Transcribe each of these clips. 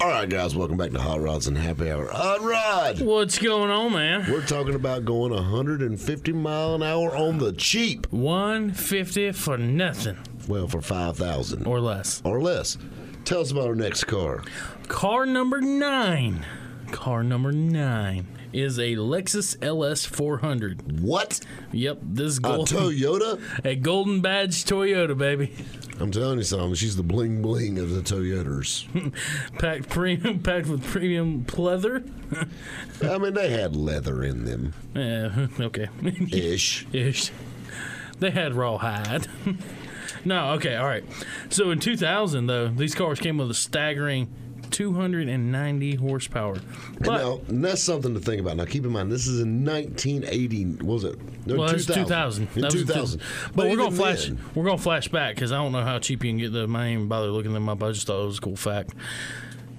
All right, guys, welcome back to Hot Rods and Happy Hour. Hot Rod! What's going on, man? We're talking about going 150 mile an hour on the cheap. 150 for nothing Well, for 5000 or less. or less. Tell us about our next car. Car number nine. Car number nine is a Lexus LS 400. What? Yep, this is A Toyota? a golden badge Toyota, baby. I'm telling you something. She's the bling bling of the Toyotas. Packed premium, packed with premium pleather. I mean, they had leather in them Yeah, okay. ish. ish. They had raw hide. no, okay, all right. So in 2000, though, these cars came with a staggering 290 horsepower. But now, that's something to think about. Now, keep in mind, this is in 1980. Was it? No, well, it's 2000. In That was 2000. But, we're gonna flash. then- We're gonna flash back because I don't know how cheap you can get them. I ain't even bother looking them up. I just thought it was a cool fact.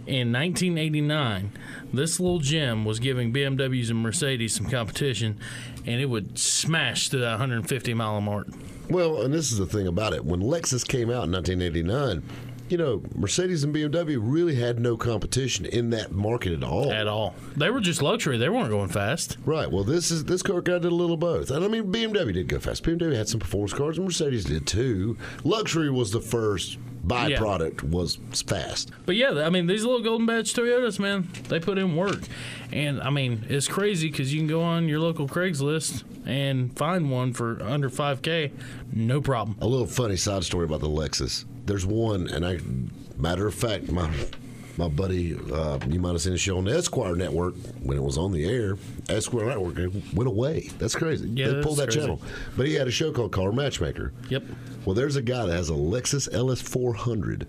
In 1989, this little gem was giving BMWs and Mercedes some competition, and it would smash to that 150 mile mark. Well, and this is the thing about it. When Lexus came out in 1989, you know, Mercedes and BMW really had no competition in that market at all. At all, they were just luxury. They weren't going fast. Right. Well, this is this car guy did a little both. And I mean, BMW did go fast. BMW had some performance cars, and Mercedes did too. Luxury was the first byproduct was fast. But yeah, I mean, these little golden badge Toyotas, man, they put in work. And I mean, it's crazy because you can go on your local Craigslist and find one for under 5K, no problem. A little funny side story about the Lexus. There's one, and I, matter of fact, my my buddy, uh, you might have seen a show on the Esquire Network when it was on the air. Esquire Network went away. That's crazy. Yeah, they pulled that crazy. channel, but he had a show called Car Matchmaker. Yep. Well, there's a guy that has a Lexus LS 400,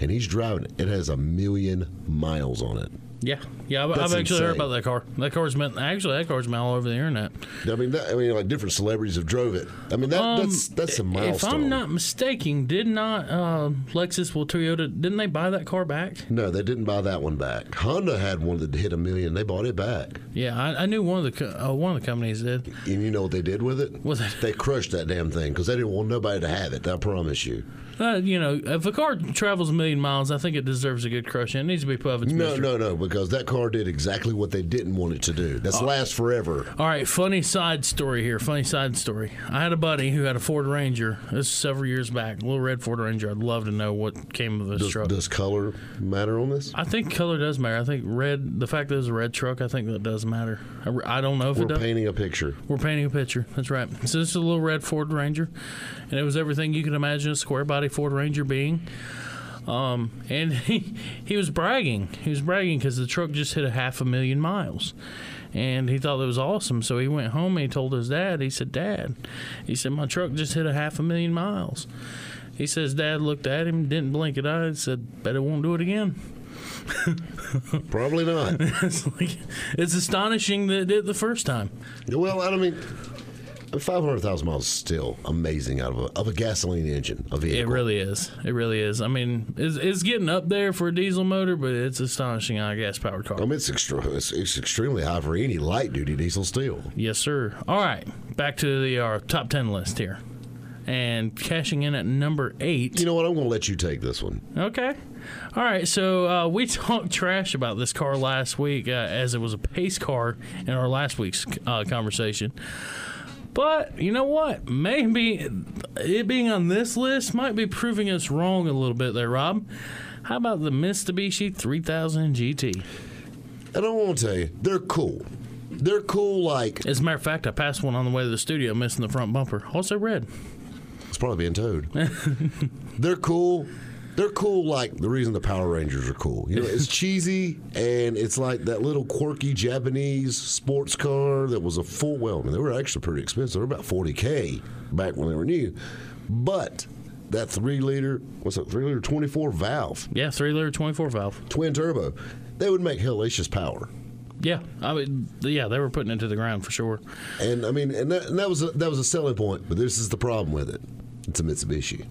and he's driving it. It has a million miles on it. Yeah. Yeah, I've, I've actually heard about that car. That car's been, actually, that car's been all over the internet. I mean, that, I mean, like different celebrities have drove it. I mean, that, that's that's a Um, If. I'm not mistaken, did not uh, Lexus, well, Toyota, didn't they buy that car back? no, they didn't buy that one back. Honda had one that hit a million. They bought it back. Yeah, I, I knew one of the co- uh, one of the companies did. And you know what they did with it? What's that? They crushed that damn thing because they didn't want nobody to have it. I promise you. Uh, you know, if a car travels a million miles, I think it deserves a good crush. It needs to be put its No, misery. no, no, because that car did exactly what they didn't want it to do. That's Uh, last forever. All right, funny side story here. Funny side story. I had a buddy who had a Ford Ranger. This is several years back. A little red Ford Ranger. I'd love to know what came of this Does, truck. does color matter on this? I think color does matter. I think red. The fact that it's a red truck, I think that does matter. I, I don't know if We're it does. painting a picture. We're painting a picture. That's right. So this is a little red Ford Ranger, and it was everything you could imagine a square body Ford Ranger being. Um, and he he was bragging. He was bragging because the truck just hit a half a million miles, and he thought that was awesome. So he went home and he told his dad. He said, "Dad," he said, "my truck just hit a half a million miles." He says, "Dad looked at him, didn't blink an eye, and said, bet it won't do it again." Probably not. it's like it's astonishing that it did the first time. well, I don't mean. 500,000 miles is still amazing out of a, of a gasoline engine, a vehicle. It really is. It really is. I mean, it's, it's getting up there for a diesel motor, but it's astonishing on a gas powered car. I mean, it's, extra, it's, it's extremely high for any light duty diesel still. Yes, sir. All right, back to the our top ten list here, and cashing in at number eight. You know what? I'm going to let you take this one. Okay. All right. So uh, we talked trash about this car last week uh, as it was a pace car in our last week's uh, conversation. But you know what? Maybe it being on this list might be proving us wrong a little bit there, Rob. How about the Mitsubishi 3000 GT? And I want to tell you, they're cool. They're cool like As a matter of fact, I passed one on the way to the studio, missing the front bumper. Also red. it's probably being towed. they're cool. They're cool like the reason the Power Rangers are cool. You know, it's cheesy and it's like that little quirky Japanese sports car that was a full well, I mean, they were actually pretty expensive. They were about 40k back when they were new. But that three liter, what's it, three liter 24 valve, Yeah, three liter, twenty four valve. twin turbo, they would make hellacious power. Yeah, I mean, yeah, they were putting it to the ground for sure. And I mean, and that, and that was a, that was a selling point. But this is the problem with it. It's a Mitsubishi.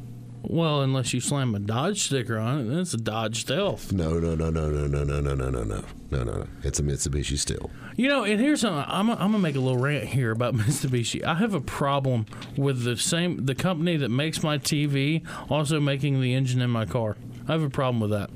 Well, unless you slam a Dodge sticker on it, then it's a Dodge Stealth. No, no, no, no, no, no, no, no, no, no, no, no, no. It's a Mitsubishi still. You know, and here's something. I'm, I'm gonna make a little rant here about Mitsubishi. I have a problem with the same the company that makes my TV also making the engine in my car. I have a problem with that.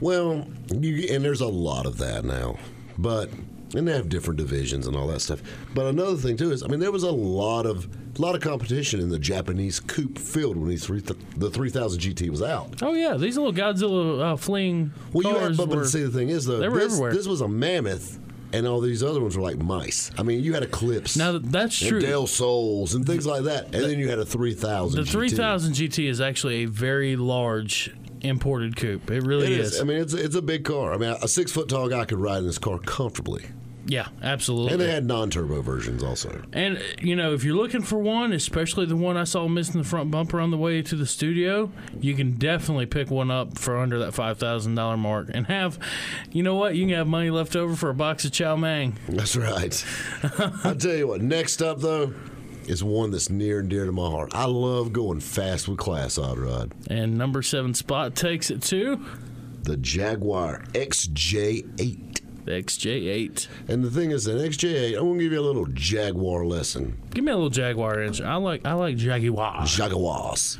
Well, you, and there's a lot of that now, but and they have different divisions and all that stuff. But another thing too is, I mean, there was a lot of a lot of competition in the Japanese coupe field when these three th- the 3000 GT was out. Oh yeah, these little Godzilla uh, fleeing Well, you had, but, were, but see, the thing is though, they were this, everywhere. this was a mammoth, and all these other ones were like mice. I mean, you had Eclipse. now that's and true. Del Sols and things like that, and then you had a 3000. the GT. 3000 GT is actually a very large imported coupe. It really It is. is. I mean, it's it's a big car. I mean, a six foot tall guy could ride in this car comfortably. Yeah, absolutely. And they had non turbo versions also. And you know, if you're looking for one, especially the one I saw missing the front bumper on the way to the studio, you can definitely pick one up for under that five thousand dollar mark, and have, you know what, you can have money left over for a box of chow mein. That's right. I'll tell you what, next up, though, is one that's near and dear to my heart. I love going fast with class, Odd Rod. And number seven spot takes it to The Jaguar XJ8. The XJ8. And the thing is, an XJ8, I'm going to give you a little Jaguar lesson. Give me a little Jaguar engine. I like I like Jaguar. Jaguars.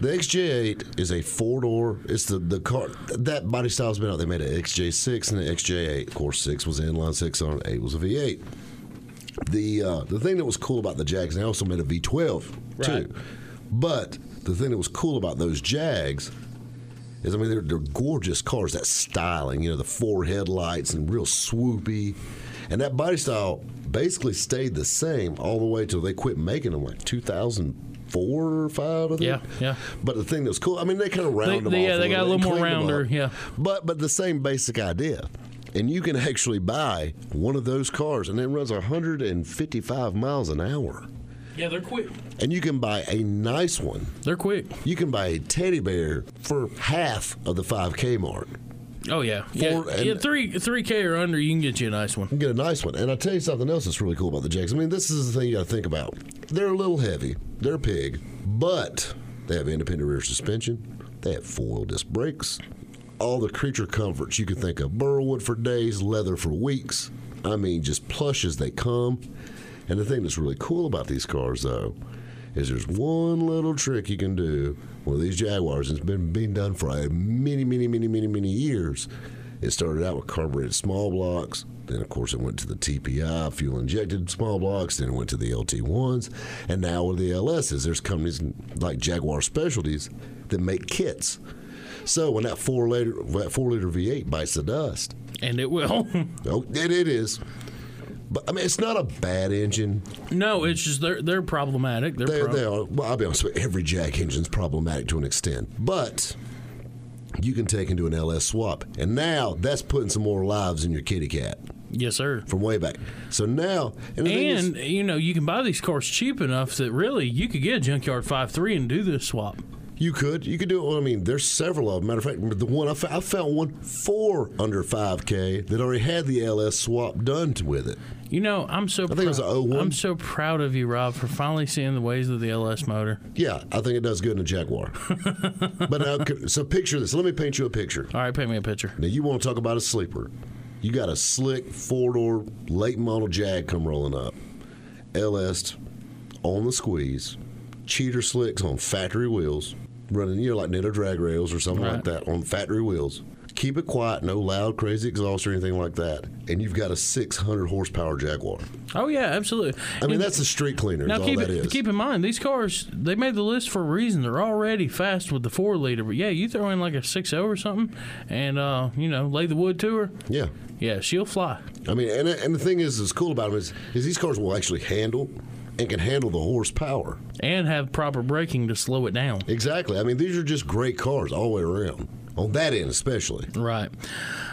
The XJ8 is a four door. It's the, the car that body style's been out. They made an XJ6 and an XJ8. Of course, six was inline six on, eight was a V8. The uh, the thing that was cool about the Jags, they also made a V12 Right. too. But the thing that was cool about those Jags is, I mean, they're, they're gorgeous cars. That styling, you know, the four headlights and real swoopy, and that body style basically stayed the same all the way till they quit making them, like 2004 or five. I think. Yeah, yeah. But the thing that was cool, I mean, they kind of round They- them they- off. yeah, they got a little more rounder, yeah. But but the same basic idea. And you can actually buy one of those cars, and it runs 155 miles an hour. Yeah, they're quick. And you can buy a nice one. They're quick. You can buy a teddy bear for half of the 5K mark. Oh yeah, yeah, and- yeah. Three three K or under, you can get you a nice one. You get a nice one. And I'll tell you something else that's really cool about the Jags. I mean, this is the thing you got to think about. They're a little heavy, they're pig, but they have independent rear suspension, they have four wheel disc brakes, all the creature comforts you can think of Burlwood for days, leather for weeks. I mean, just plush as they come. And the thing that's really cool about these cars, though, is there's one little trick you can do with these Jaguars. and It's been being done for many, many, many, many, many years. It started out with carbureted small blocks. Then, of course, it went to the TPI, fuel injected small blocks. Then it went to the LT1s. And now with the LSs, there's companies like Jaguar Specialties that make kits. So when that four liter, that four liter V8 bites the dust, And it will. oh, it, it is. But I mean, it's not a bad engine. no, it's just they're they're problematic. They're They, pro- they are. Well, I'll be honest with you, every Jag engine's problematic to an extent, but you can take into an LS swap, and now that's putting some more lives in your kitty cat yes, sir. from way back. So now, and, thing is- And you know you can buy these cars cheap enough that really you could get a junkyard five three and do this swap. You could, you could do it. Well, I mean, there's several of them. Matter of fact, the one I found, I found one for under 5K that already had the LS swap done to, with it. You know I'm so. I think it was a 01. I'm so proud of you, Rob, for finally seeing the ways of the LS motor. Yeah, I think it does good in a Jaguar. but uh, now, so picture this. Let me paint you a picture. All right, paint me a picture. Now you want to talk about a sleeper? You got a slick four door late model Jag come rolling up, LS on the squeeze, cheater slicks on factory wheels, running you know like Nitto drag radials or something like that on factory wheels. Keep it quiet, no loud, crazy exhaust or anything like that, and you've got a 600 horsepower Jaguar. Oh yeah, absolutely. I mean And- that's a street cleaner. Is Now all keep that it, is. keep in mind these cars they made the list for a reason. They're already fast with the four liter, but yeah, you throw in like a six zero or something, and uh, you know lay the wood to her. yeah. Yeah, she'll fly. I mean, and, and the thing is, is cool about them is, is these cars will actually handle and can handle the horsepower. and have proper braking to slow it down. Exactly. I mean, these are just great cars all the way around. On that end, especially. Right.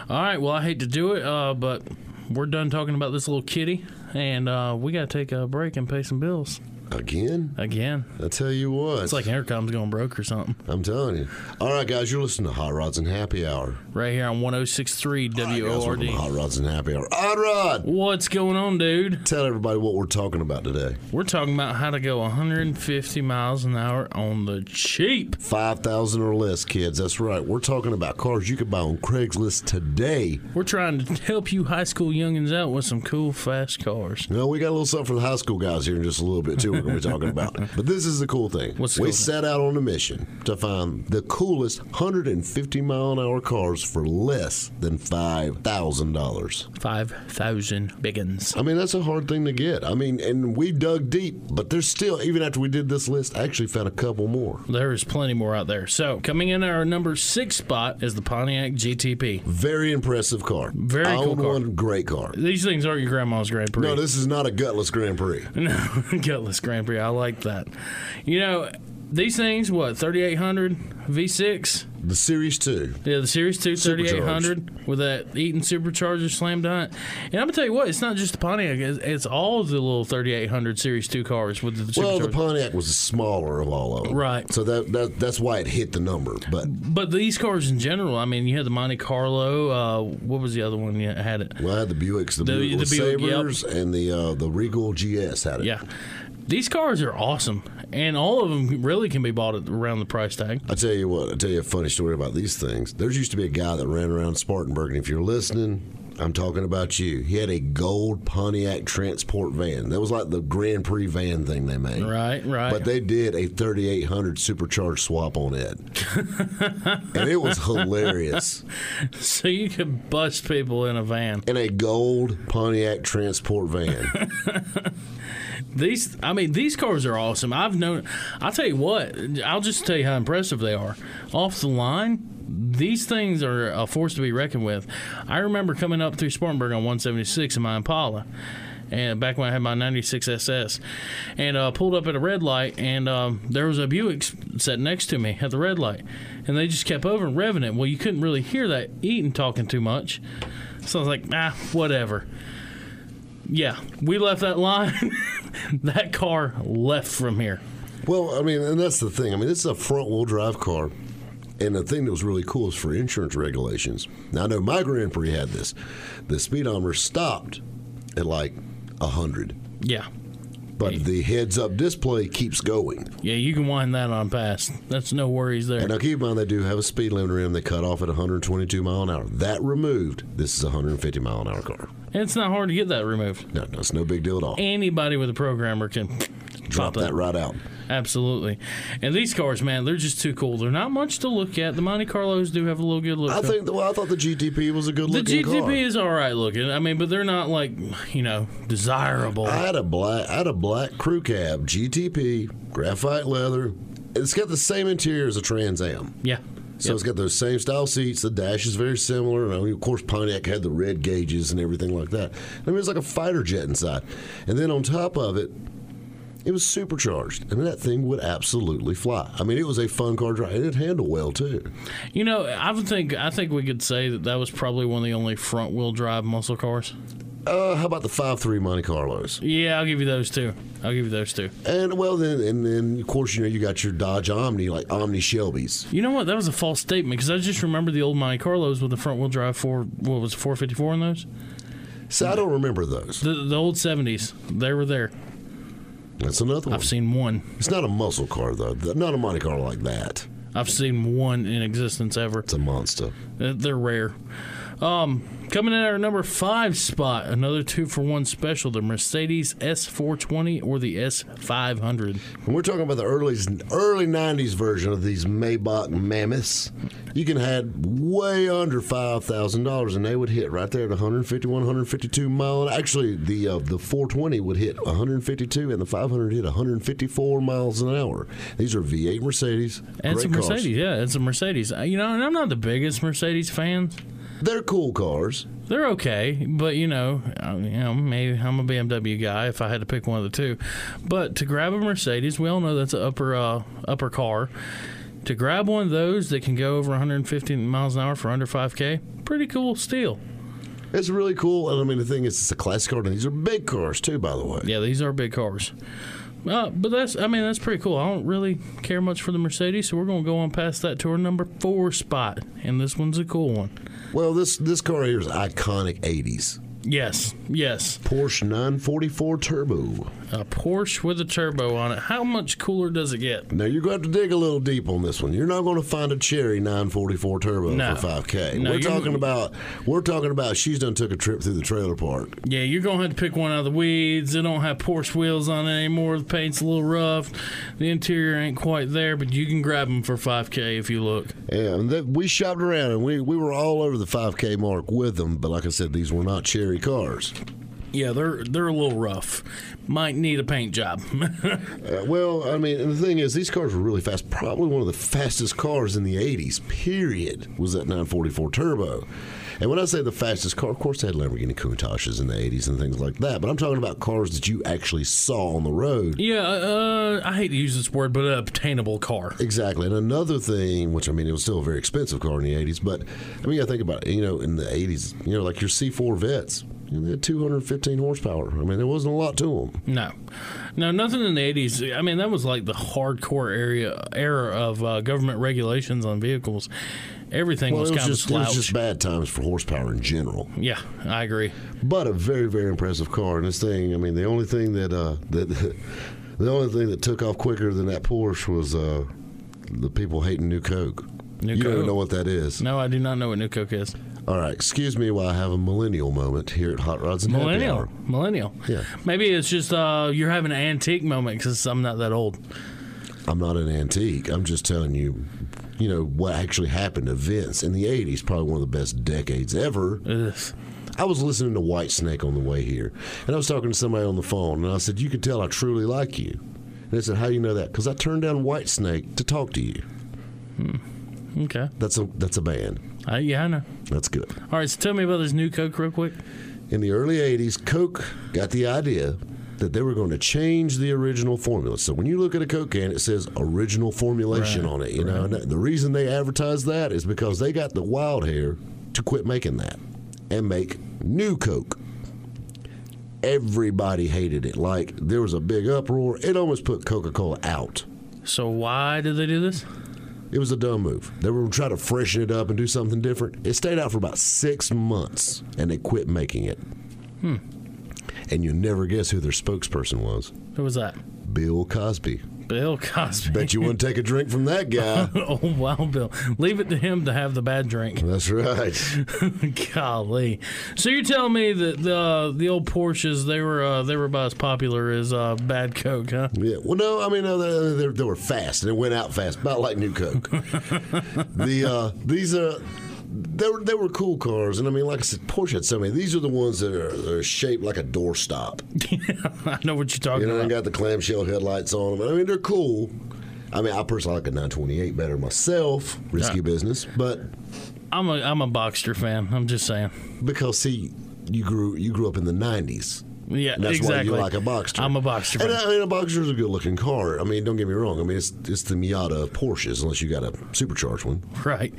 All right. Well, I hate to do it, uh, but we're done talking about this little kitty, and uh, we got to take a break and pay some bills. Again? again. I tell you what. It's like intercom's going broke or something. I'm telling you. All right, guys, you're listening to Hot Rods and Happy Hour. Right here on 1063 All right, guys, WORD. Hot Rods and Happy Hour. Hot Rod, What's going on, dude? tell everybody what we're talking about today. We're talking about how to go 150 miles an hour on the cheap. 5,000 or less, kids. That's right. We're talking about cars you could buy on Craigslist today. We're trying to help you high school youngins out with some cool, fast cars. No, we got a little something for the high school guys here in just a little bit, too, we're going to be talking about. But this is the cool thing. What's we cool set out on a mission to find the coolest 150 mile an hour cars for less than $5,000. 5,000 biggins. I mean, that's a hard thing to get. I mean, and we dug deep, but there's still, even after we did this list, I actually found a couple more. There is plenty more out there. So, coming in our number six spot is the Pontiac GTP. Very impressive car. Very I cool own car. one great car. These things aren't your grandma's Grand Prix. No, this is not a gutless Grand Prix. No, gutless Grand Prix. I like that. You know, these things, what, 3800 V6? The Series 2. Yeah, the Series 2 3800 with that Eaton supercharger slammed on it. And I'm going to tell you what, it's not just the Pontiac, it's, it's all the little 3800 Series 2 cars with the supercharger. Well, the. Pontiac was the smaller of all of them. Right. So that, that that's why it hit the number. But, but these cars in general, I mean, you had the Monte Carlo. Uh, what was the other one you had it? well, I had the Buicks, the, The- Buick the Buick, yep. Sabres, and the uh, the Regal GS had it. Yeah. These cars are awesome, and all of them really can be bought at around the price tag. I tell you what, I tell you a funny story about these things. There used to be a guy that ran around Spartanburg, and if you're listening, I'm talking about you. He had a gold Pontiac Trans Sport van. That was like the Grand Prix van thing they made. Right, right. But they did a 3800 supercharged swap on it. and it was hilarious. so you could bust people in a van. In a gold Pontiac Trans Sport van. These, I mean, these cars are awesome. I've known. I'll tell you what. I'll just tell you how impressive they are. Off the line, these things are a force to be reckoned with. I remember coming up through Spartanburg on 176 in my Impala. And back when I had my 96 SS, and uh, pulled up at a red light, and um, there was a Buick sitting next to me at the red light, and they just kept over revving it. Well, you couldn't really hear that Eaton talking too much, so I was like, ah, whatever. Yeah, we left that line. that car left from here. Well, I mean, and that's the thing. I mean, this is a front wheel drive car. And the thing that was really cool is for insurance regulations. Now, I know my Grand Prix had this. The speedometer stopped at like 100, Yeah. but the heads up display keeps going. Yeah, you can wind that on past. That's no worries there. And now keep in mind, they do have a speed limiter in. They cut off at 122 mile an hour. That removed, this is a 150 mile an hour car. And it's not hard to get that removed. No, no, it's no big deal at all. Anybody with a programmer can Drop that right out. Absolutely. And these cars, man, they're just too cool. They're not much to look at. The Monte Carlos do have a little good look. I think. Well, I thought the GTP was a good the looking The GTP car. is all right looking. I mean, but they're not like you know desirable. I had a black, I had a black crew cab GTP, graphite leather. It's got the same interior as a Trans Am. yeah. So Yep. it's got those same style seats. The dash is very similar. I mean, of course, Pontiac had the red gauges and everything like that. I mean, it's like a fighter jet inside. And then on top of it, it was supercharged. I mean, that thing would absolutely fly. I mean, it was a fun car drive. And it handled well, too. You know, I would think I think we could say that that was probably one of the only front wheel drive muscle cars. Uh, how about the five three Monte Carlos? Yeah, I'll give you those two. I'll give you those two. And, well, then, and then, of course, you know, you got your Dodge Omni, like Omni Shelby's. You know what? That was a false statement because I just remember the old Monte Carlos with the front wheel drive four. What was it, 454 in those? So I don't remember those. The, the old 70s. They were there. That's another one. I've seen one. It's not a muscle car, though. Not a Monte Carlo like that. I've seen one in existence ever. It's a monster. Uh, They're rare. Um, coming in at our number five spot, another two for one special: the Mercedes S420 or the S500. When we're talking about the early early '90s version of these Maybach mammoths, you can had way under five thousand dollars, and they would hit right there at 151, 152 mile. Actually, the uh, the 420 would hit 152, and the 500 hit 154 miles an hour. These are V8 Mercedes. And it's a. Mercedes, yeah, it's a Mercedes. Uh, You know, and I'm not the biggest Mercedes fan. They're cool cars. They're okay, but you know, uh, you know, maybe I'm a BMW guy if I had to pick one of the two. But to grab a Mercedes, we all know that's an upper uh, upper car. To grab one of those that can go over 150 miles an hour for under 5K, pretty cool steal. It's really cool, and I mean the thing is, it's a classic car, and these are big cars too, by the way. Yeah, these are big cars. Uh, but that's, I mean, that's pretty cool. I don't really care much for the Mercedes, so we're going to go on past that to our number four spot. And this one's a cool one. Well, this this car here is iconic '80s. Yes, yes. Porsche 944 Turbo. A Porsche with a turbo on it. How much cooler does it get? Now you're going to have to dig a little deep on this one. You're not going to find a Cherry 944 Turbo No. for 5K. No, we're talking about we're talking about she's done took a trip through the trailer park. Yeah, you're going to have to pick one out of the weeds. They don't have Porsche wheels on it anymore. The paint's a little rough. The interior ain't quite there, but you can grab them for 5K if you look. Yeah, and we shopped around and we, we were all over the 5K mark with them. But like I said, these were not Cherry cars. Yeah, they're they're a little rough. Might need a paint job. Uh, well, I mean, the thing is, these cars were really fast. Probably one of the fastest cars in the 80s, period, was that 944 Turbo. And when I say the fastest car, of course, they had Lamborghini Countachs in the 80s and things like that. But I'm talking about cars that you actually saw on the road. yeah, uh, I hate to use this word, but a obtainable car. Exactly. And another thing, which I mean, it was still a very expensive car in the 80s, but I mean, I think about it, you know, in the 80s, you know, like your C4 Vets, you know, they had 215 horsepower. I mean, there wasn't a lot to them. No, no, nothing in the '80s. I mean, that was like the hardcore area era of uh, government regulations on vehicles. Everything Well, was was, kind just, of it was just bad times for horsepower in general. yeah, I agree. But a very, very impressive car. And this thing, I mean, the only thing that uh, that the only thing that took off quicker than that Porsche was uh, the people hating New Coke. New you don't even know what that is. No, I do not know what New Coke is. All right, excuse me while I have a millennial moment here at Hot Rods and Happy Millennial, Hour. millennial. Yeah. Maybe it's just uh, you're having an antique moment because I'm not that old. I'm not an antique. I'm just telling you, you know, what actually happened. Events in the 80s, probably one of the best decades ever. Ugh. I was listening to Whitesnake on the way here, and I was talking to somebody on the phone, and I said, You can tell I truly like you. And they said, How do you know that? Because I turned down Whitesnake to talk to you. Okay. That's a that's a band. Uh, yeah, I know. That's good. All right, so tell me about this New Coke real quick. In the early 80s, Coke got the idea that they were going to change the original formula. So when you look at a Coke can, it says original formulation Right, on it. You know, and the reason they advertise that is because they got the wild hair to quit making that and make new Coke. Everybody hated it. Like there was a big uproar. It almost put Coca Cola out. So why did they do this? It was a dumb move. They were trying to freshen it up and do something different. It stayed out for about six months and they quit making it. Hmm. And you never guess who their spokesperson was Who was that? Bill Cosby. Bill Cosby. Bet you wouldn't take a drink from that guy. oh wow, Bill. Leave it to him to have the bad drink. That's right. Golly. So you're telling me that the the old Porsches they were uh, they were about as popular as uh, bad Coke, huh? Yeah. Well, no, I mean, they, they, they were fast and it went out fast, about like New Coke. the uh, these are. They were, they were cool cars, and I mean, like I said, Porsche had so many. These are the ones that are, are shaped like a doorstop. I know what you're talking about. You know, about. got the clamshell headlights on them. I mean, they're cool. I mean, I personally like a 928 better myself. Risky Yeah. business, but I'm a I'm a Boxster fan. I'm just saying. because see, you grew you grew up in the 90s. Yeah, And that's exactly. why you like a Boxster. I'm a Boxster And. I mean, uh, a Boxster is a good looking car. I mean, don't get me wrong. I mean, it's it's the Miata of Porsches, unless you got a supercharged one. Right.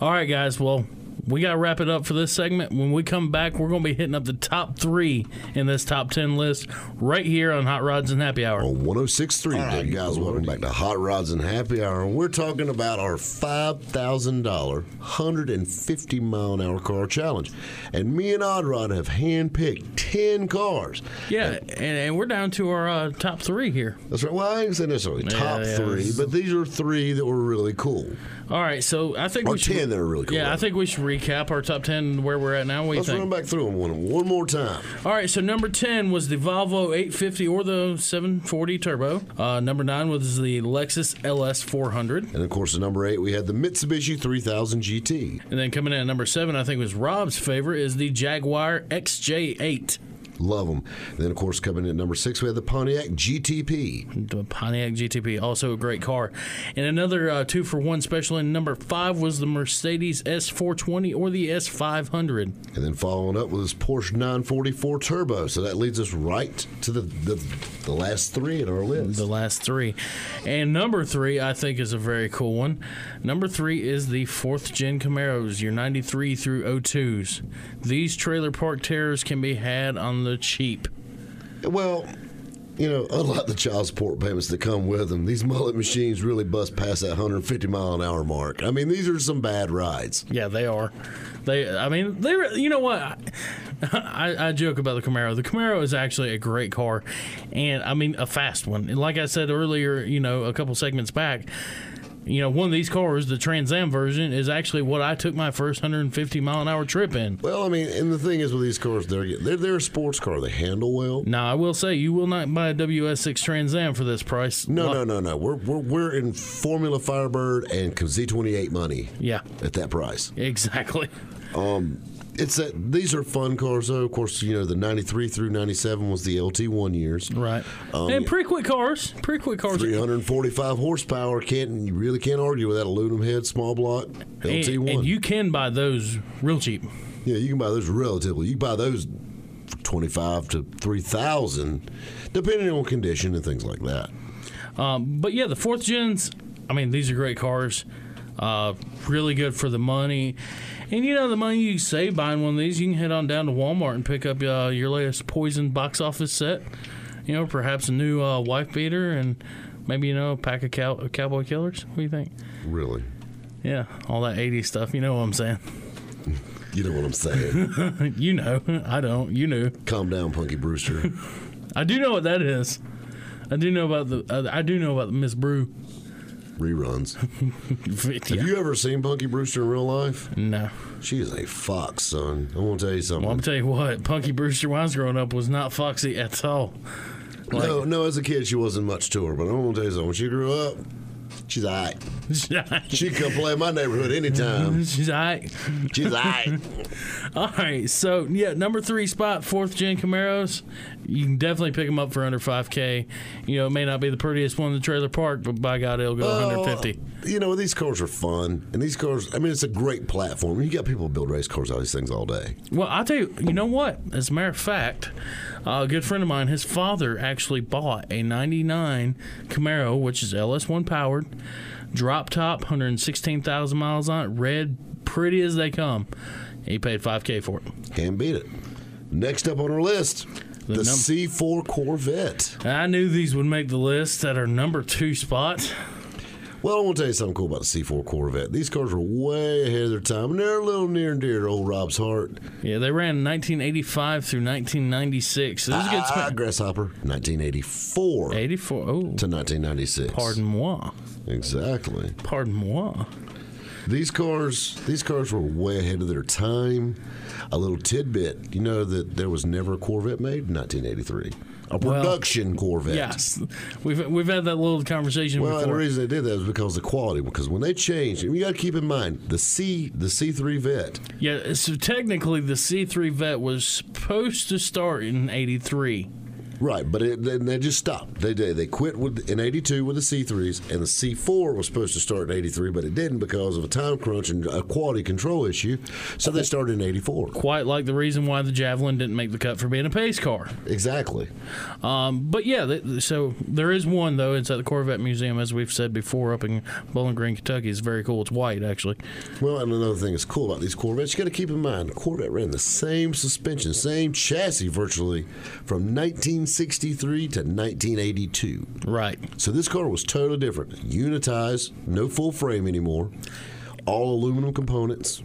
All right, guys. Well, we got to wrap it up for this segment. When we come back, we're going to be hitting up the top three in this top 10 list right here on Hot Rods and Happy Hour. On 1063, All right, guys, welcome back to Hot Rods and Happy Hour. And we're talking about our $5,000, 150 mile an hour car challenge. And me and Odd Rod have handpicked 10 cars. Yeah, and, and we're down to our uh, top three here. That's right. Well, I didn't say necessarily top yeah, three, it's- but these are three that were really cool. All right, so I think Or we should, 10 that are really cool. Yeah, I think we should recap our top 10 where we're at now. What Let's run back through them one, one more time. All right, so number 10 was the Volvo 850 or the 740 Turbo. Uh, number 9 was the Lexus LS 400. And of course, at number eight, we had the Mitsubishi 3000 GT. And then coming in at number 7, I think was Rob's favorite, is the Jaguar XJ8. Love them. And then, of course, coming in at number six, we have the Pontiac GTP. The Pontiac GTP, also a great car. And another uh, two for one special in number 5 was the Mercedes S420 or the S500. And then following up was Porsche 944 Turbo. So that leads us right to the the, the last three in our list. the last three. And number three, I think, is a very cool one. Number three is the fourth gen Camaros, your 93 through 02s. These trailer park terrors can be had on the cheap. Well, You know, unlike the child support payments that come with them, these mullet machines really bust past that 150 mile an hour mark. I mean, these are some bad rides. Yeah, they are. They, I mean, they. You know what? I, I, I joke about the Camaro. The Camaro is actually a great car, and I mean a fast one. Like I said earlier, you know, a couple segments back, you know, one of these cars, the Trans Am version, is actually what I took my first 150 mile an hour trip in. Well, I mean, and the thing is with these cars, they're they're, they're a sports car. They handle well. Now, I will say, you will not buy a WS6 Trans Am for this price. No, no, no, no. We're, we're we're in Formula Firebird and Z28 money Yeah, at that price. exactly. Um, It's that these are fun cars, though. Of course, you know the '93 through '97 was the LT1 years. Right. Um, and pretty quick cars. Pretty quick cars. 345 horsepower. Can't you really can't argue with that aluminum head small block LT1? and you can buy those real cheap. yeah, you can buy those relatively. You can buy those for 25 to 3,000, depending on condition and things like that. Um, but yeah, the fourth gens, I mean, these are great cars. Uh, really good for the money. And you know, the money you save buying one of these, you can head on down to Walmart and pick up uh, your latest Poison box office set. You know, perhaps a new uh, wife beater and maybe, you know, a pack of cow- cowboy killers. What do you think? Really, Yeah, all that 80s stuff. You know what I'm saying. you know what I'm saying? you know. I don't. You knew. Calm down, Punky Brewster. I do know what that is. I do know about the. Uh, I do know about the Miss Brew. Reruns. Yeah. Have you ever seen Punky Brewster in real life? No. She is a fox, son. I'm gonna tell you something. Well, I'm gonna tell you what, Punky Brewster when I was growing up was not foxy at all. no, no. As a kid, she wasn't much to her, but I'm gonna tell you something. When she grew up, she's alright. She could come play in my neighborhood anytime. She's all right. She's alright. All right, so yeah, number three spot, fourth gen Camaros. You can definitely pick them up for under 5K. You know, it may not be the prettiest one in the trailer park, but by God, it'll go 150. Uh, you know, these cars are fun, and these cars. I mean, it's a great platform. You got people who build race cars out of these things all day. Well, I'll tell you, you know what? As a matter of fact, a good friend of mine, his father actually bought a 99 Camaro, which is LS1 powered, drop top, 116,000 miles on it, red, pretty as they come. He paid 5K for it. Can't beat it. Next up on our list, the, num- C4 Corvette. I knew these would make the list at our number two spot. Well, I want to tell you something cool about the C4 Corvette. These cars were way ahead of their time, and they're a little near and dear to old Rob's heart. Yeah, they ran 1985 through 1996. So this is a good Ah. Grasshopper, 1984 to 84. Oh, To 1996. pardon moi. Exactly. Pardon moi. These cars, these cars were way ahead of their time. A little tidbit, you know that there was never a Corvette made in 1983. A Well, production Corvette. Yes, we've we've had that little conversation Well, and the before. reason they did that was because of the quality. Because when they changed, and you got to keep in mind the C, the C3 Vet. Yeah, so technically the C3 vet was supposed to start in 83. Right, but it, then they just stopped. They did. They quit with in '82 with the C3s, and the C4 was supposed to start in '83, but it didn't because of a time crunch and a quality control issue. So they started in '84. Quite like the reason why the Javelin didn't make the cut for being a pace car. Exactly. Um, but yeah, th- so there is one though. It's at the Corvette Museum, as we've said before, up in Bowling Green, Kentucky. It's very cool. It's white actually. Well, and another thing that's cool about these Corvettes, you got to keep in mind, the Corvette ran the same suspension, same chassis virtually from 1963 to 1982. Right. So this car was totally different. Unitized, no full frame anymore, all aluminum components,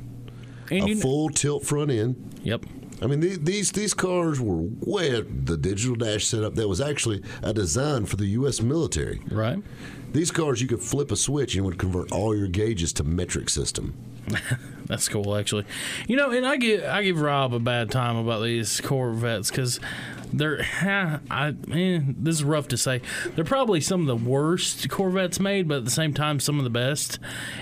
And a you, full tilt front end. yep. I mean, the- these these cars were way the digital dash setup that was actually a design for the U.S. military. Right. These cars, you could flip a switch and it would convert all your gauges to metric system. That's cool, actually. You know, and I give I give Rob a bad time about these Corvettes because they're. I man, this is rough to say. They're probably some of the worst Corvettes made, but at the same time, some of the best.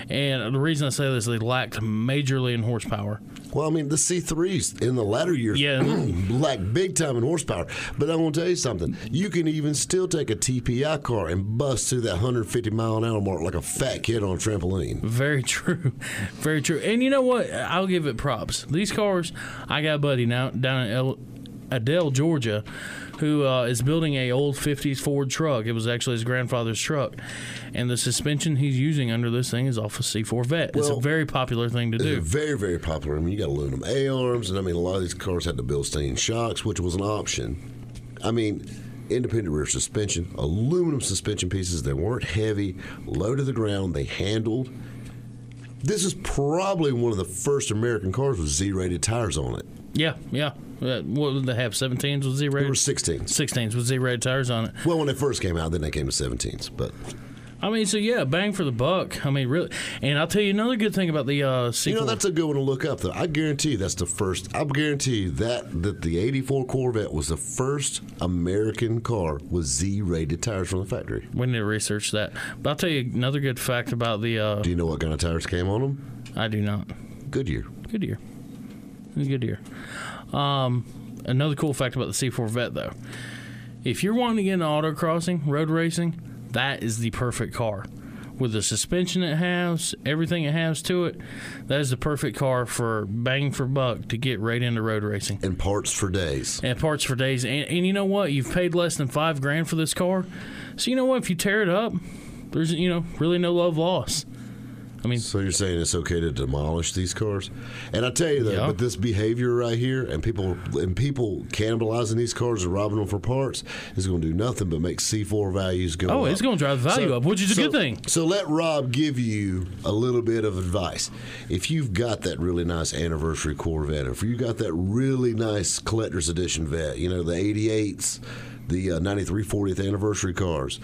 And the reason I say this, they lacked majorly in horsepower. Well, I mean, the C3s in the latter years Yeah. lack big time in horsepower. But I'm going to tell you something. You can even still take a TPI car and bust through that 150 mile an hour mark like a fat kid on a trampoline. Very true, very true. And you know what? I'll give it props. These cars, I got a buddy now down in El, Adel, Georgia, who uh, is building a old '50s Ford truck. It was actually his grandfather's truck, and the suspension he's using under this thing is off a C4 Vet. it's a very popular thing to do. very, very popular. I mean, you got aluminum A arms, and I mean, a lot of these cars had the Bilstein shocks, which was an option. I mean, independent rear suspension, aluminum suspension pieces. They weren't heavy, low to the ground. They handled. This is probably one of the first American cars with Z-rated tires on it. Yeah, yeah. Uh, what did they have? 17s with Z There were rated? 16s. 16s with Z rated tires on it. Well, when they first came out, then they came to 17s. But I mean, so yeah, bang for the buck. I mean, really. And I'll tell you another good thing about the uh, C4. you know that's a good one to look up. Though I guarantee you that's the first. I guarantee you that that the '84 Corvette was the first American car with Z-rated tires from the factory. we need to research that. But I'll tell you another good fact about the. Uh, Do you know what kind of tires came on them? I do not. Goodyear. Good year. Um, another cool fact about the C4 Vet, though. If you're wanting to get into autocrossing, road racing, that is the perfect car. With the suspension it has, everything it has to it, that is the perfect car for bang for buck to get right into road racing. and parts for days. And parts for days. And, and you know what? You've paid less than five grand for this car. So you know what? If you tear it up, there's, you know, really no love lost. I mean, So you're saying it's okay to demolish these cars? And I tell you though, Yeah. but this behavior right here, and people and people cannibalizing these cars and robbing them for parts, is going to do nothing but make C4 values go Oh, up. it's gonna drive the value up, which is a so- good thing. So let Rob give you a little bit of advice. If you've got that really nice anniversary Corvette, if you got that really nice collector's edition vet, you know the '88s, the uh, '93 40th anniversary cars.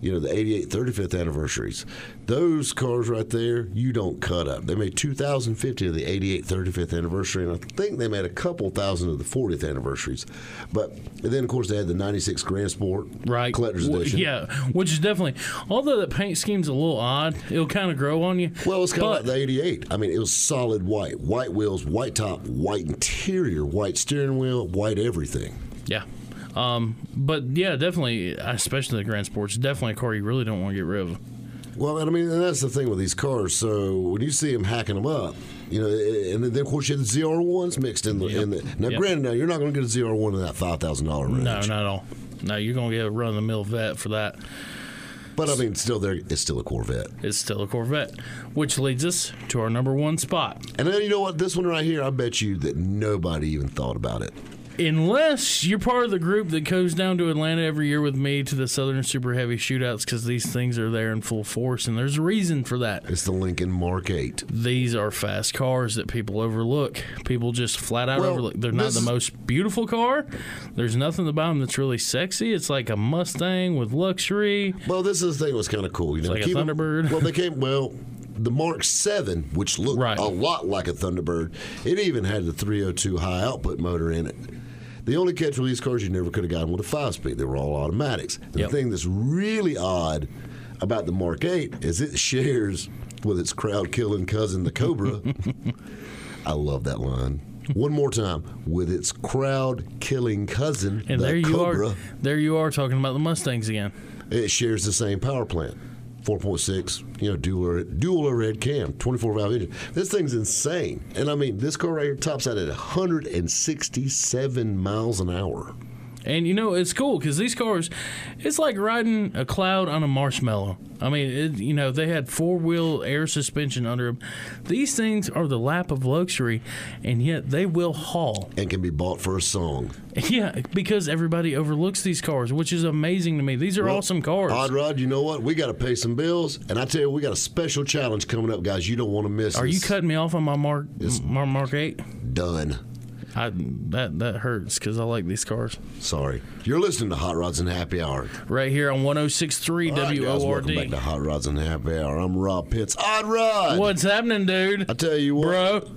You know, the 88 35th anniversaries. Those cars right there, you don't cut up. They made 2,050 of the 88 35th anniversary, and I think they made a couple thousand of the 40th anniversaries. But then, of course, they had the 96 Grand Sport right? collector's W- edition. Yeah, which is definitely. Although the paint scheme's a little odd, it'll kind of grow on you. Well, it's kind of like the 88. I mean, it was solid white. White wheels, white top, white interior, white steering wheel, white everything. yeah. Um, but yeah, definitely, especially the Grand Sports, definitely a car you really don't want to get rid of. Well, and I mean, and that's the thing with these cars. So when you see them hacking them up, you know, and then of course you have the ZR1s mixed in the. In the now, Yep. granted, now you're not going to get a ZR1 in that five thousand dollar range. No, not at all. No, you're gonna get a run of the mill vet for that. But I mean, still, there it's still a Corvette. It's still a Corvette, which leads us to our number one spot. And then you know what? This one right here, I bet you that nobody even thought about it. Unless you're part of the group that goes down to Atlanta every year with me to the Southern Super Heavy shootouts because these things are there in full force, and there's a reason for that. It's the Lincoln Mark 8. These are fast cars that people overlook. People just flat out Well, overlook. They're not the most beautiful car. There's nothing about them that's really sexy. It's like a Mustang with luxury. Well, this is the thing was kind of cool. You know, like a Thunderbird. well, they came well. The Mark Seven, which looked Right. a lot like a Thunderbird, it even had the 302 high output motor in it. The only catch with these cars, you never could have gotten with a five speed. They were all automatics. The Yep. thing that's really odd about the Mark 8 is it shares with its crowd killing cousin, the Cobra. I love that line. One more time, with its crowd killing cousin, And the there you Cobra. are. There you are talking about the Mustangs again. It shares the same power plant. 4.6, you know, dual dual red cam, 24 valve engine. This thing's insane. And I mean, this car right here tops out at 167 miles an hour. And you know it's cool because these cars, it's like riding a cloud on a marshmallow. I mean, it, you know they had four wheel air suspension under them. These things are the lap of luxury, and yet they will haul. And can be bought for a song. Yeah, because everybody overlooks these cars, which is amazing to me. These are Well, awesome cars. Odd Rod, you know what? We got to pay some bills. And I tell you, we got a special challenge coming up, guys. You don't want to miss Are you cutting me off on my Mark Mark, Mark Eight? Done. I, that that hurts because I like these cars. Sorry. You're listening to Hot Rods and Happy Hour. Right here on 106.3 All right, guys, welcome back to Hot Rods and Happy Hour. I'm Rob Pitts. Odd Rod. What's happening, dude? I tell you what, Bro,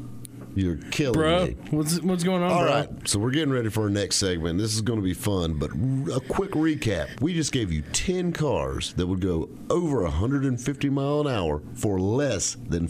you're killing bro, me. what's what's going on, All bro? right, so we're getting ready for our next segment. This is going to be fun, but r- a quick recap. We just gave you 10 cars that would go over 150 mile an hour for less than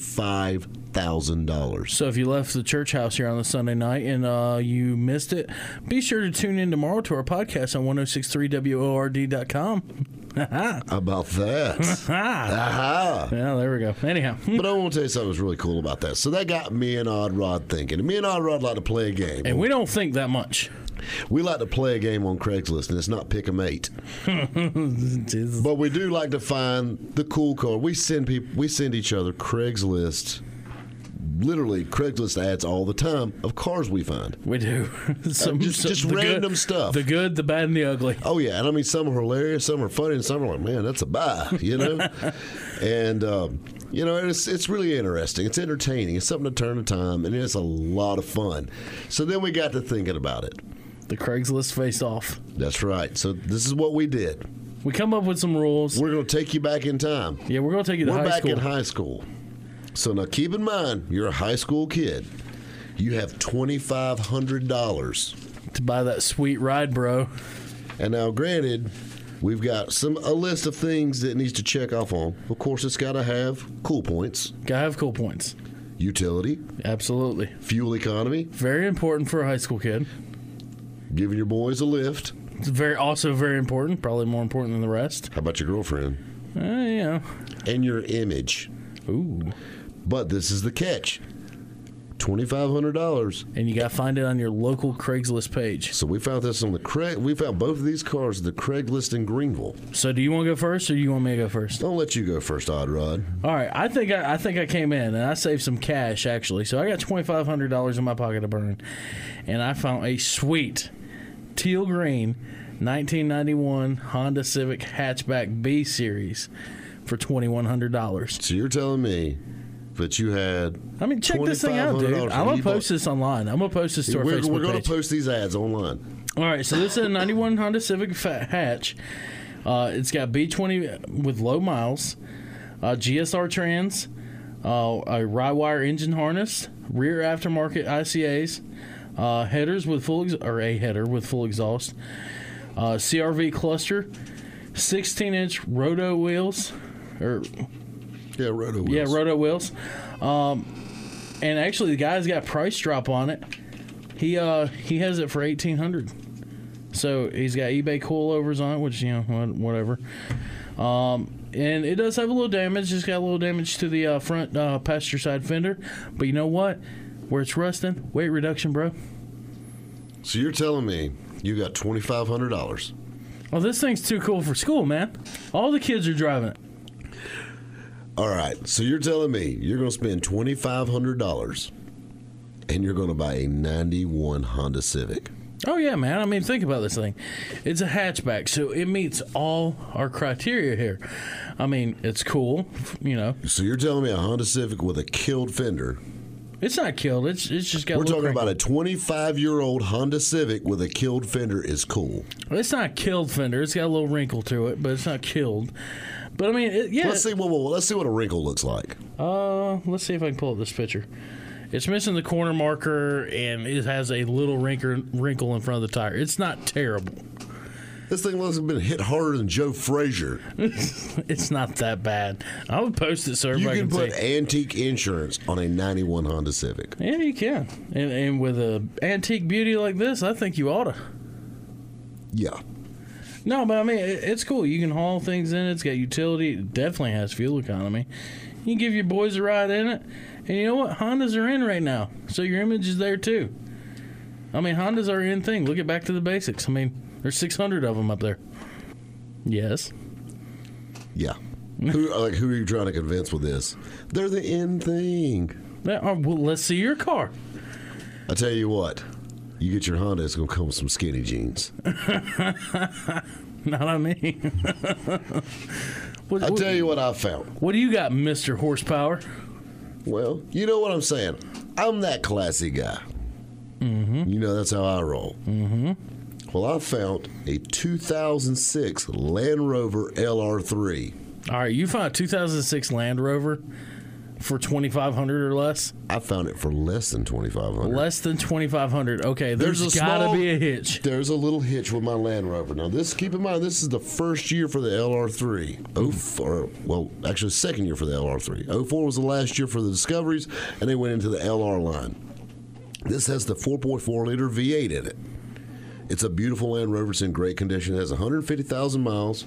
$5,000. So if you left the church house here on the Sunday night and uh, you missed it, be sure to tune in tomorrow to our podcast on 1063word.com. How about that? Aha. Yeah, there we go. Anyhow, But I want to tell you something that's really cool about that. So that got me and Odd Rod thinking. And me and Odd Rod like to play a game. and we don't think that much. We like to play a game on Craigslist, and it's not pick a mate. But we do like to find the cool car. We send people, we send each other Craigslist literally Craigslist ads all the time of cars we find. We do. Some, just- just random good, stuff. The good, the bad, and the ugly. Oh yeah, and I mean some are hilarious, some are funny, and some are like, man, that's a buy, you know. and um, you know, it's it's really interesting. It's entertaining. It's something to turn the time, and it's a lot of fun. So then we got to thinking about it. The Craigslist face off. That's right. So this is what we did. We come up with some rules. We're going to take you back in time. yeah, we're gonna take you to We're high back school. in high school. So now keep in mind, you're a high school kid. You have twenty five hundred dollars. to buy that sweet ride, bro. And now, granted, we've got some a list of things that needs to check off on. Of course, it's got to have cool points, Gotta have cool points. utility, Absolutely. fuel economy, Very important for a high school kid. giving your boys a lift. It's very also very important, probably more important than the rest. How about your girlfriend Uh, yeah. and your image? Ooh. But this is the catch: twenty five hundred dollars. And you gotta find it on your local Craigslist page. So we found this on the Craig. We found both of these cars at the Craigslist in Greenville. So do you want to go first, or do you want me to go first? I'll let you go first, Odd Rod. All right, I think I, I think I came in and I saved some cash actually. So I got twenty five hundred dollars in my pocket to burn, and I found a sweet teal green 1991 Honda Civic hatchback B series for twenty one hundred dollars. So you're telling me that you had? I mean, check this thing out, dude. I'm gonna post this online. I'm gonna post this to our We're, Facebook we're going page. post these ads online. All right, so this is a 91 Honda Civic hatch. Uh, it's got B20 with low miles, uh, GSR trans, uh, a Rywire engine harness, rear aftermarket ICAs, uh, headers with full ex- or a header with full exhaust, uh, CRV cluster, 16 inch Rota wheels, or Yeah, Rota wheels. yeah, Rota wheels. Um, and actually, the guy's got price drop on it. He uh he has it for eighteen hundred. So he's got eBay coilovers on it, which you know whatever. Um, and it does have a little damage. Just got a little damage to the uh, front uh, passenger side fender. But you know what? Where it's rusting, weight reduction, bro. So you're telling me you got twenty five hundred dollars? Well, this thing's too cool for school, man. All the kids are driving it. All right. So you're telling me you're going to spend twenty five hundred dollars, and you're going to buy a ninety one Honda Civic. Oh yeah, man. I mean, think about this thing. It's a hatchback, so it meets all our criteria here. I mean, it's cool, you know. So you're telling me a Honda Civic with a killed fender? It's not killed. It's it's just got. We're talking about a 25 year old Honda Civic with a killed fender is cool. It's not killed fender. It's got a little wrinkle to it, but it's not killed. But I mean, it, yeah. Let's see what let's see what a wrinkle looks like. Uh, let's see if I can pull up this picture. It's missing the corner marker, and it has a little wrinkle wrinkle in front of the tire. It's not terrible. This thing must have been hit harder than Joe Frazier. It's not that bad. I would post it so You everybody can can, put see. antique insurance on a 91 Honda Civic. Yeah, you can. And, and with a antique beauty like this, I think you oughta. Yeah. No, but I mean, it, it's cool. You can haul things in it. It's got utility. It definitely has fuel economy. You can give your boys a ride in it. And you know what? Hondas are in right now. So your image is there too. I mean, Hondas are in thing. Look at Back to the Basics. I mean, there's 600 of them up there. Yes. Yeah. who like who are you trying to convince with this? They're the end thing. They are- uh, well, let's see your car. I tell you what. You get your Honda, it's gonna come with some skinny jeans. Not on me. what, I what- tell you what I found. what do you got, Mr. Horsepower? Well, you know what I'm saying. I'm that classy guy. Mm-hmm. You know that's how I roll. Mm-hmm. Well, I found a 2006 Land Rover LR3. All right, you found a 2006 Land Rover for 2500 or less? I found it for less than 2,500. Less than 2500 Okay, There's there's a gotta small- be a hitch. There's a little hitch with my Land Rover. Now, this keep in mind, this is the first year for the LR3. Oh, four, well, actually, second year for the LR3. 04 was the last year for the Discoveries, and they went into the LR line. This has the 4.4 liter V8 in it. It's a beautiful Land Rover. It's in great condition. It has 150,000 miles.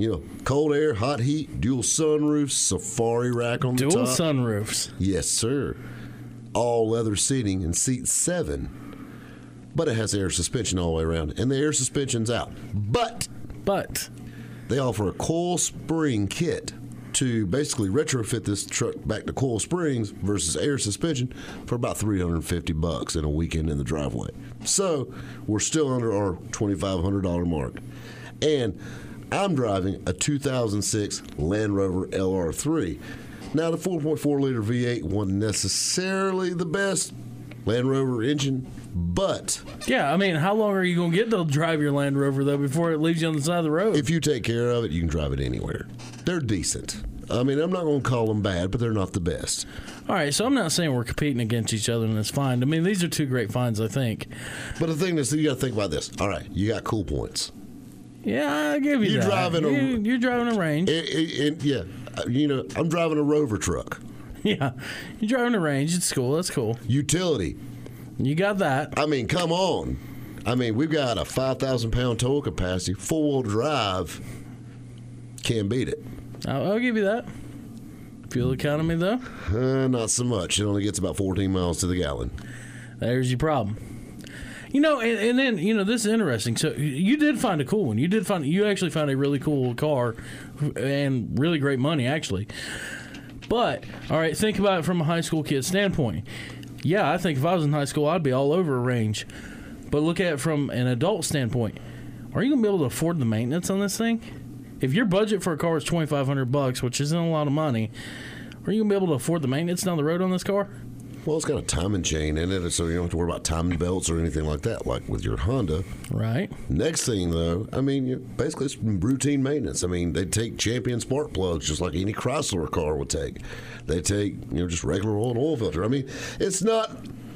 You know, cold air, hot heat, dual sunroofs, safari rack on Dual the top. Dual sunroofs. Yes, sir. All leather seating and seat seven. But it has air suspension all the way around, and the air suspension's out. But But they offer a coil spring kit to basically retrofit this truck back to coil springs versus air suspension for about 350 bucks in a weekend in the driveway. So we're still under our $2,500 mark. And I'm driving a 2006 Land Rover LR3. Now, the 4.4 liter V8 wasn't necessarily the best Land Rover engine, but Yeah, I mean, how long are you going to get to drive your Land Rover though before it leaves you on the side of the road? if you take care of it, you can drive it anywhere. They're decent. I mean, I'm not going to call them bad, but they're not the best. All right, so I'm not saying we're competing against each other and it's fine. I mean, these are two great finds, I think. But the thing is, you got to think about this. All right, you got cool points. Yeah, I'll give you You're that. driving a- you, you're driving a range. Yeah, uh, you know, I'm driving a Rover truck. yeah, you're driving a range. It's cool. That's cool. Utility. You got that. I mean, come on. I mean, we've got a 5,000 pound tow capacity, four wheel drive. Can't beat it. I'll, I'll give you that. Fuel economy though, Uh, not so much. It only gets about 14 miles to the gallon. there's your problem. You know, and, and then you know this is interesting. So you did find a cool one. You did find you actually found a really cool car, and really great money actually. But all right, think about it from a high school kid standpoint. Yeah, I think if I was in high school, I'd be all over a range. But look at it from an adult standpoint. Are you gonna be able to afford the maintenance on this thing? If your budget for a car is twenty five hundred bucks, which isn't a lot of money, are you gonna be able to afford the maintenance down the road on this car? Well, it's got a timing chain in it, so you don't have to worry about timing belts or anything like that, like with your Honda. Right. Next thing, though, I mean, basically it's routine maintenance. I mean, they take Champion spark plugs just like any Chrysler car would take. They take, you know, just regular oil and oil filter. I mean, it's not.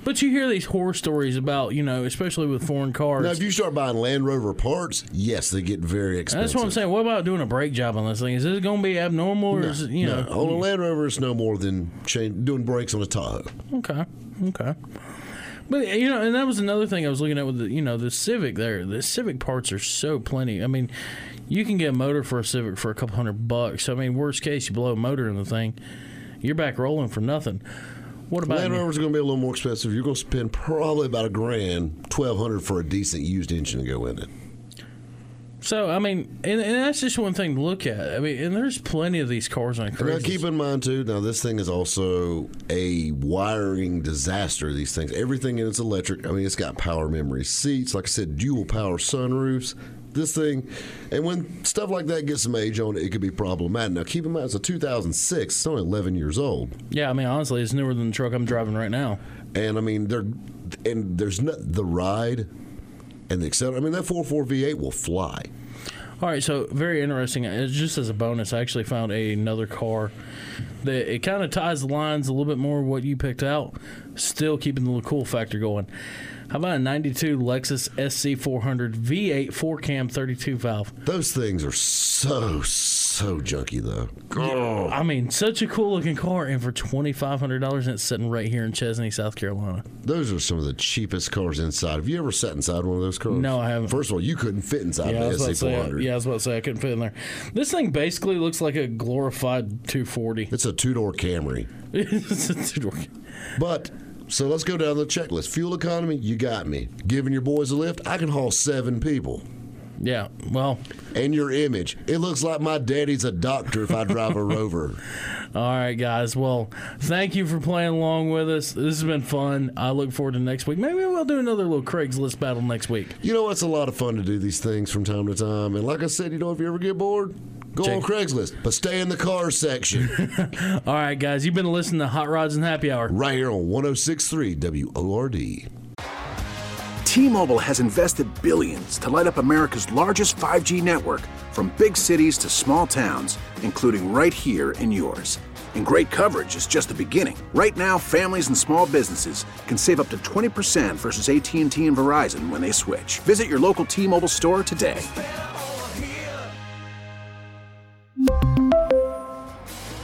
But you hear these horror stories about, you know, especially with foreign cars. Now, if you start buying Land Rover parts, yes, they get very expensive. That's what I'm saying. What about doing a brake job on this thing? Is this going to be abnormal, or is it, you no, know? on a Land Rover, it's no more than chain, doing brakes on a Tahoe. Okay, okay. But you know, and that was another thing I was looking at with the, you know, the Civic. There, the Civic parts are so plenty. I mean, you can get a motor for a Civic for a couple hundred bucks. I mean, worst case, you blow a motor in the thing, you're back rolling for nothing. What about Land? Rover's going to be a little more expensive. You're going to spend probably about a grand, twelve hundred for a decent used engine to go in it. So I mean, and, and that's just one thing to look at. I mean, and there's plenty of these cars on Now, Craigslist. keep in mind too. Now, this thing is also a wiring disaster. These things, everything in it's electric. I mean, it's got power memory seats. Like I said, dual power sunroofs. This thing, and when stuff like that gets some age on it, it could be problematic. Now, keep in mind, it's a 2006. It's only 11 years old, yeah, I mean, honestly, it's newer than the truck I'm driving right now. and I mean, they're and there's not the ride and the accelerator. I mean, that 4.4 V8 will fly. All right, so very interesting. Uh, Just as a bonus, I actually found a, another car that it kind of ties the lines a little bit more what you picked out, still keeping the cool factor going. How about a 92 Lexus SC400 V8 4 cam 32 valve? Those things are so so junky though. Oh. I mean, such a cool looking car, and for $2,500, and it's sitting right here in Chesnee, South Carolina. Those are some of the cheapest cars inside. Have you ever sat inside one of those cars? No, I haven't. First of all, you couldn't fit inside Yeah, I the was say, SC400. yeah, I was about to say I couldn't fit in there. This thing basically looks like a glorified 240. It's a two door Camry. It's a two-door- But so let's go down the checklist. Fuel economy, you got me. Giving your boys a lift, I can haul seven people. yeah, well, And your image, it looks like my daddy's a doctor if I drive a Rover. All right, guys. Well, thank you for playing along with us. This has been fun. I look forward to next week. Maybe we'll do another little Craigslist battle next week. You know, it's a lot of fun to do these things from time to time. And like I said, you know, if you ever get bored, go Check- on Craigslist, but stay in the car section All right, guys. You've been listening to Hot Rods and Happy Hour. right here on 1063 WORD. T-Mobile has invested billions to light up America's largest 5G network from big cities to small towns, including right here in yours. And great coverage is just the beginning. Right now, families and small businesses can save up to 20% versus AT&T and Verizon when they switch. Visit your local T-Mobile store today.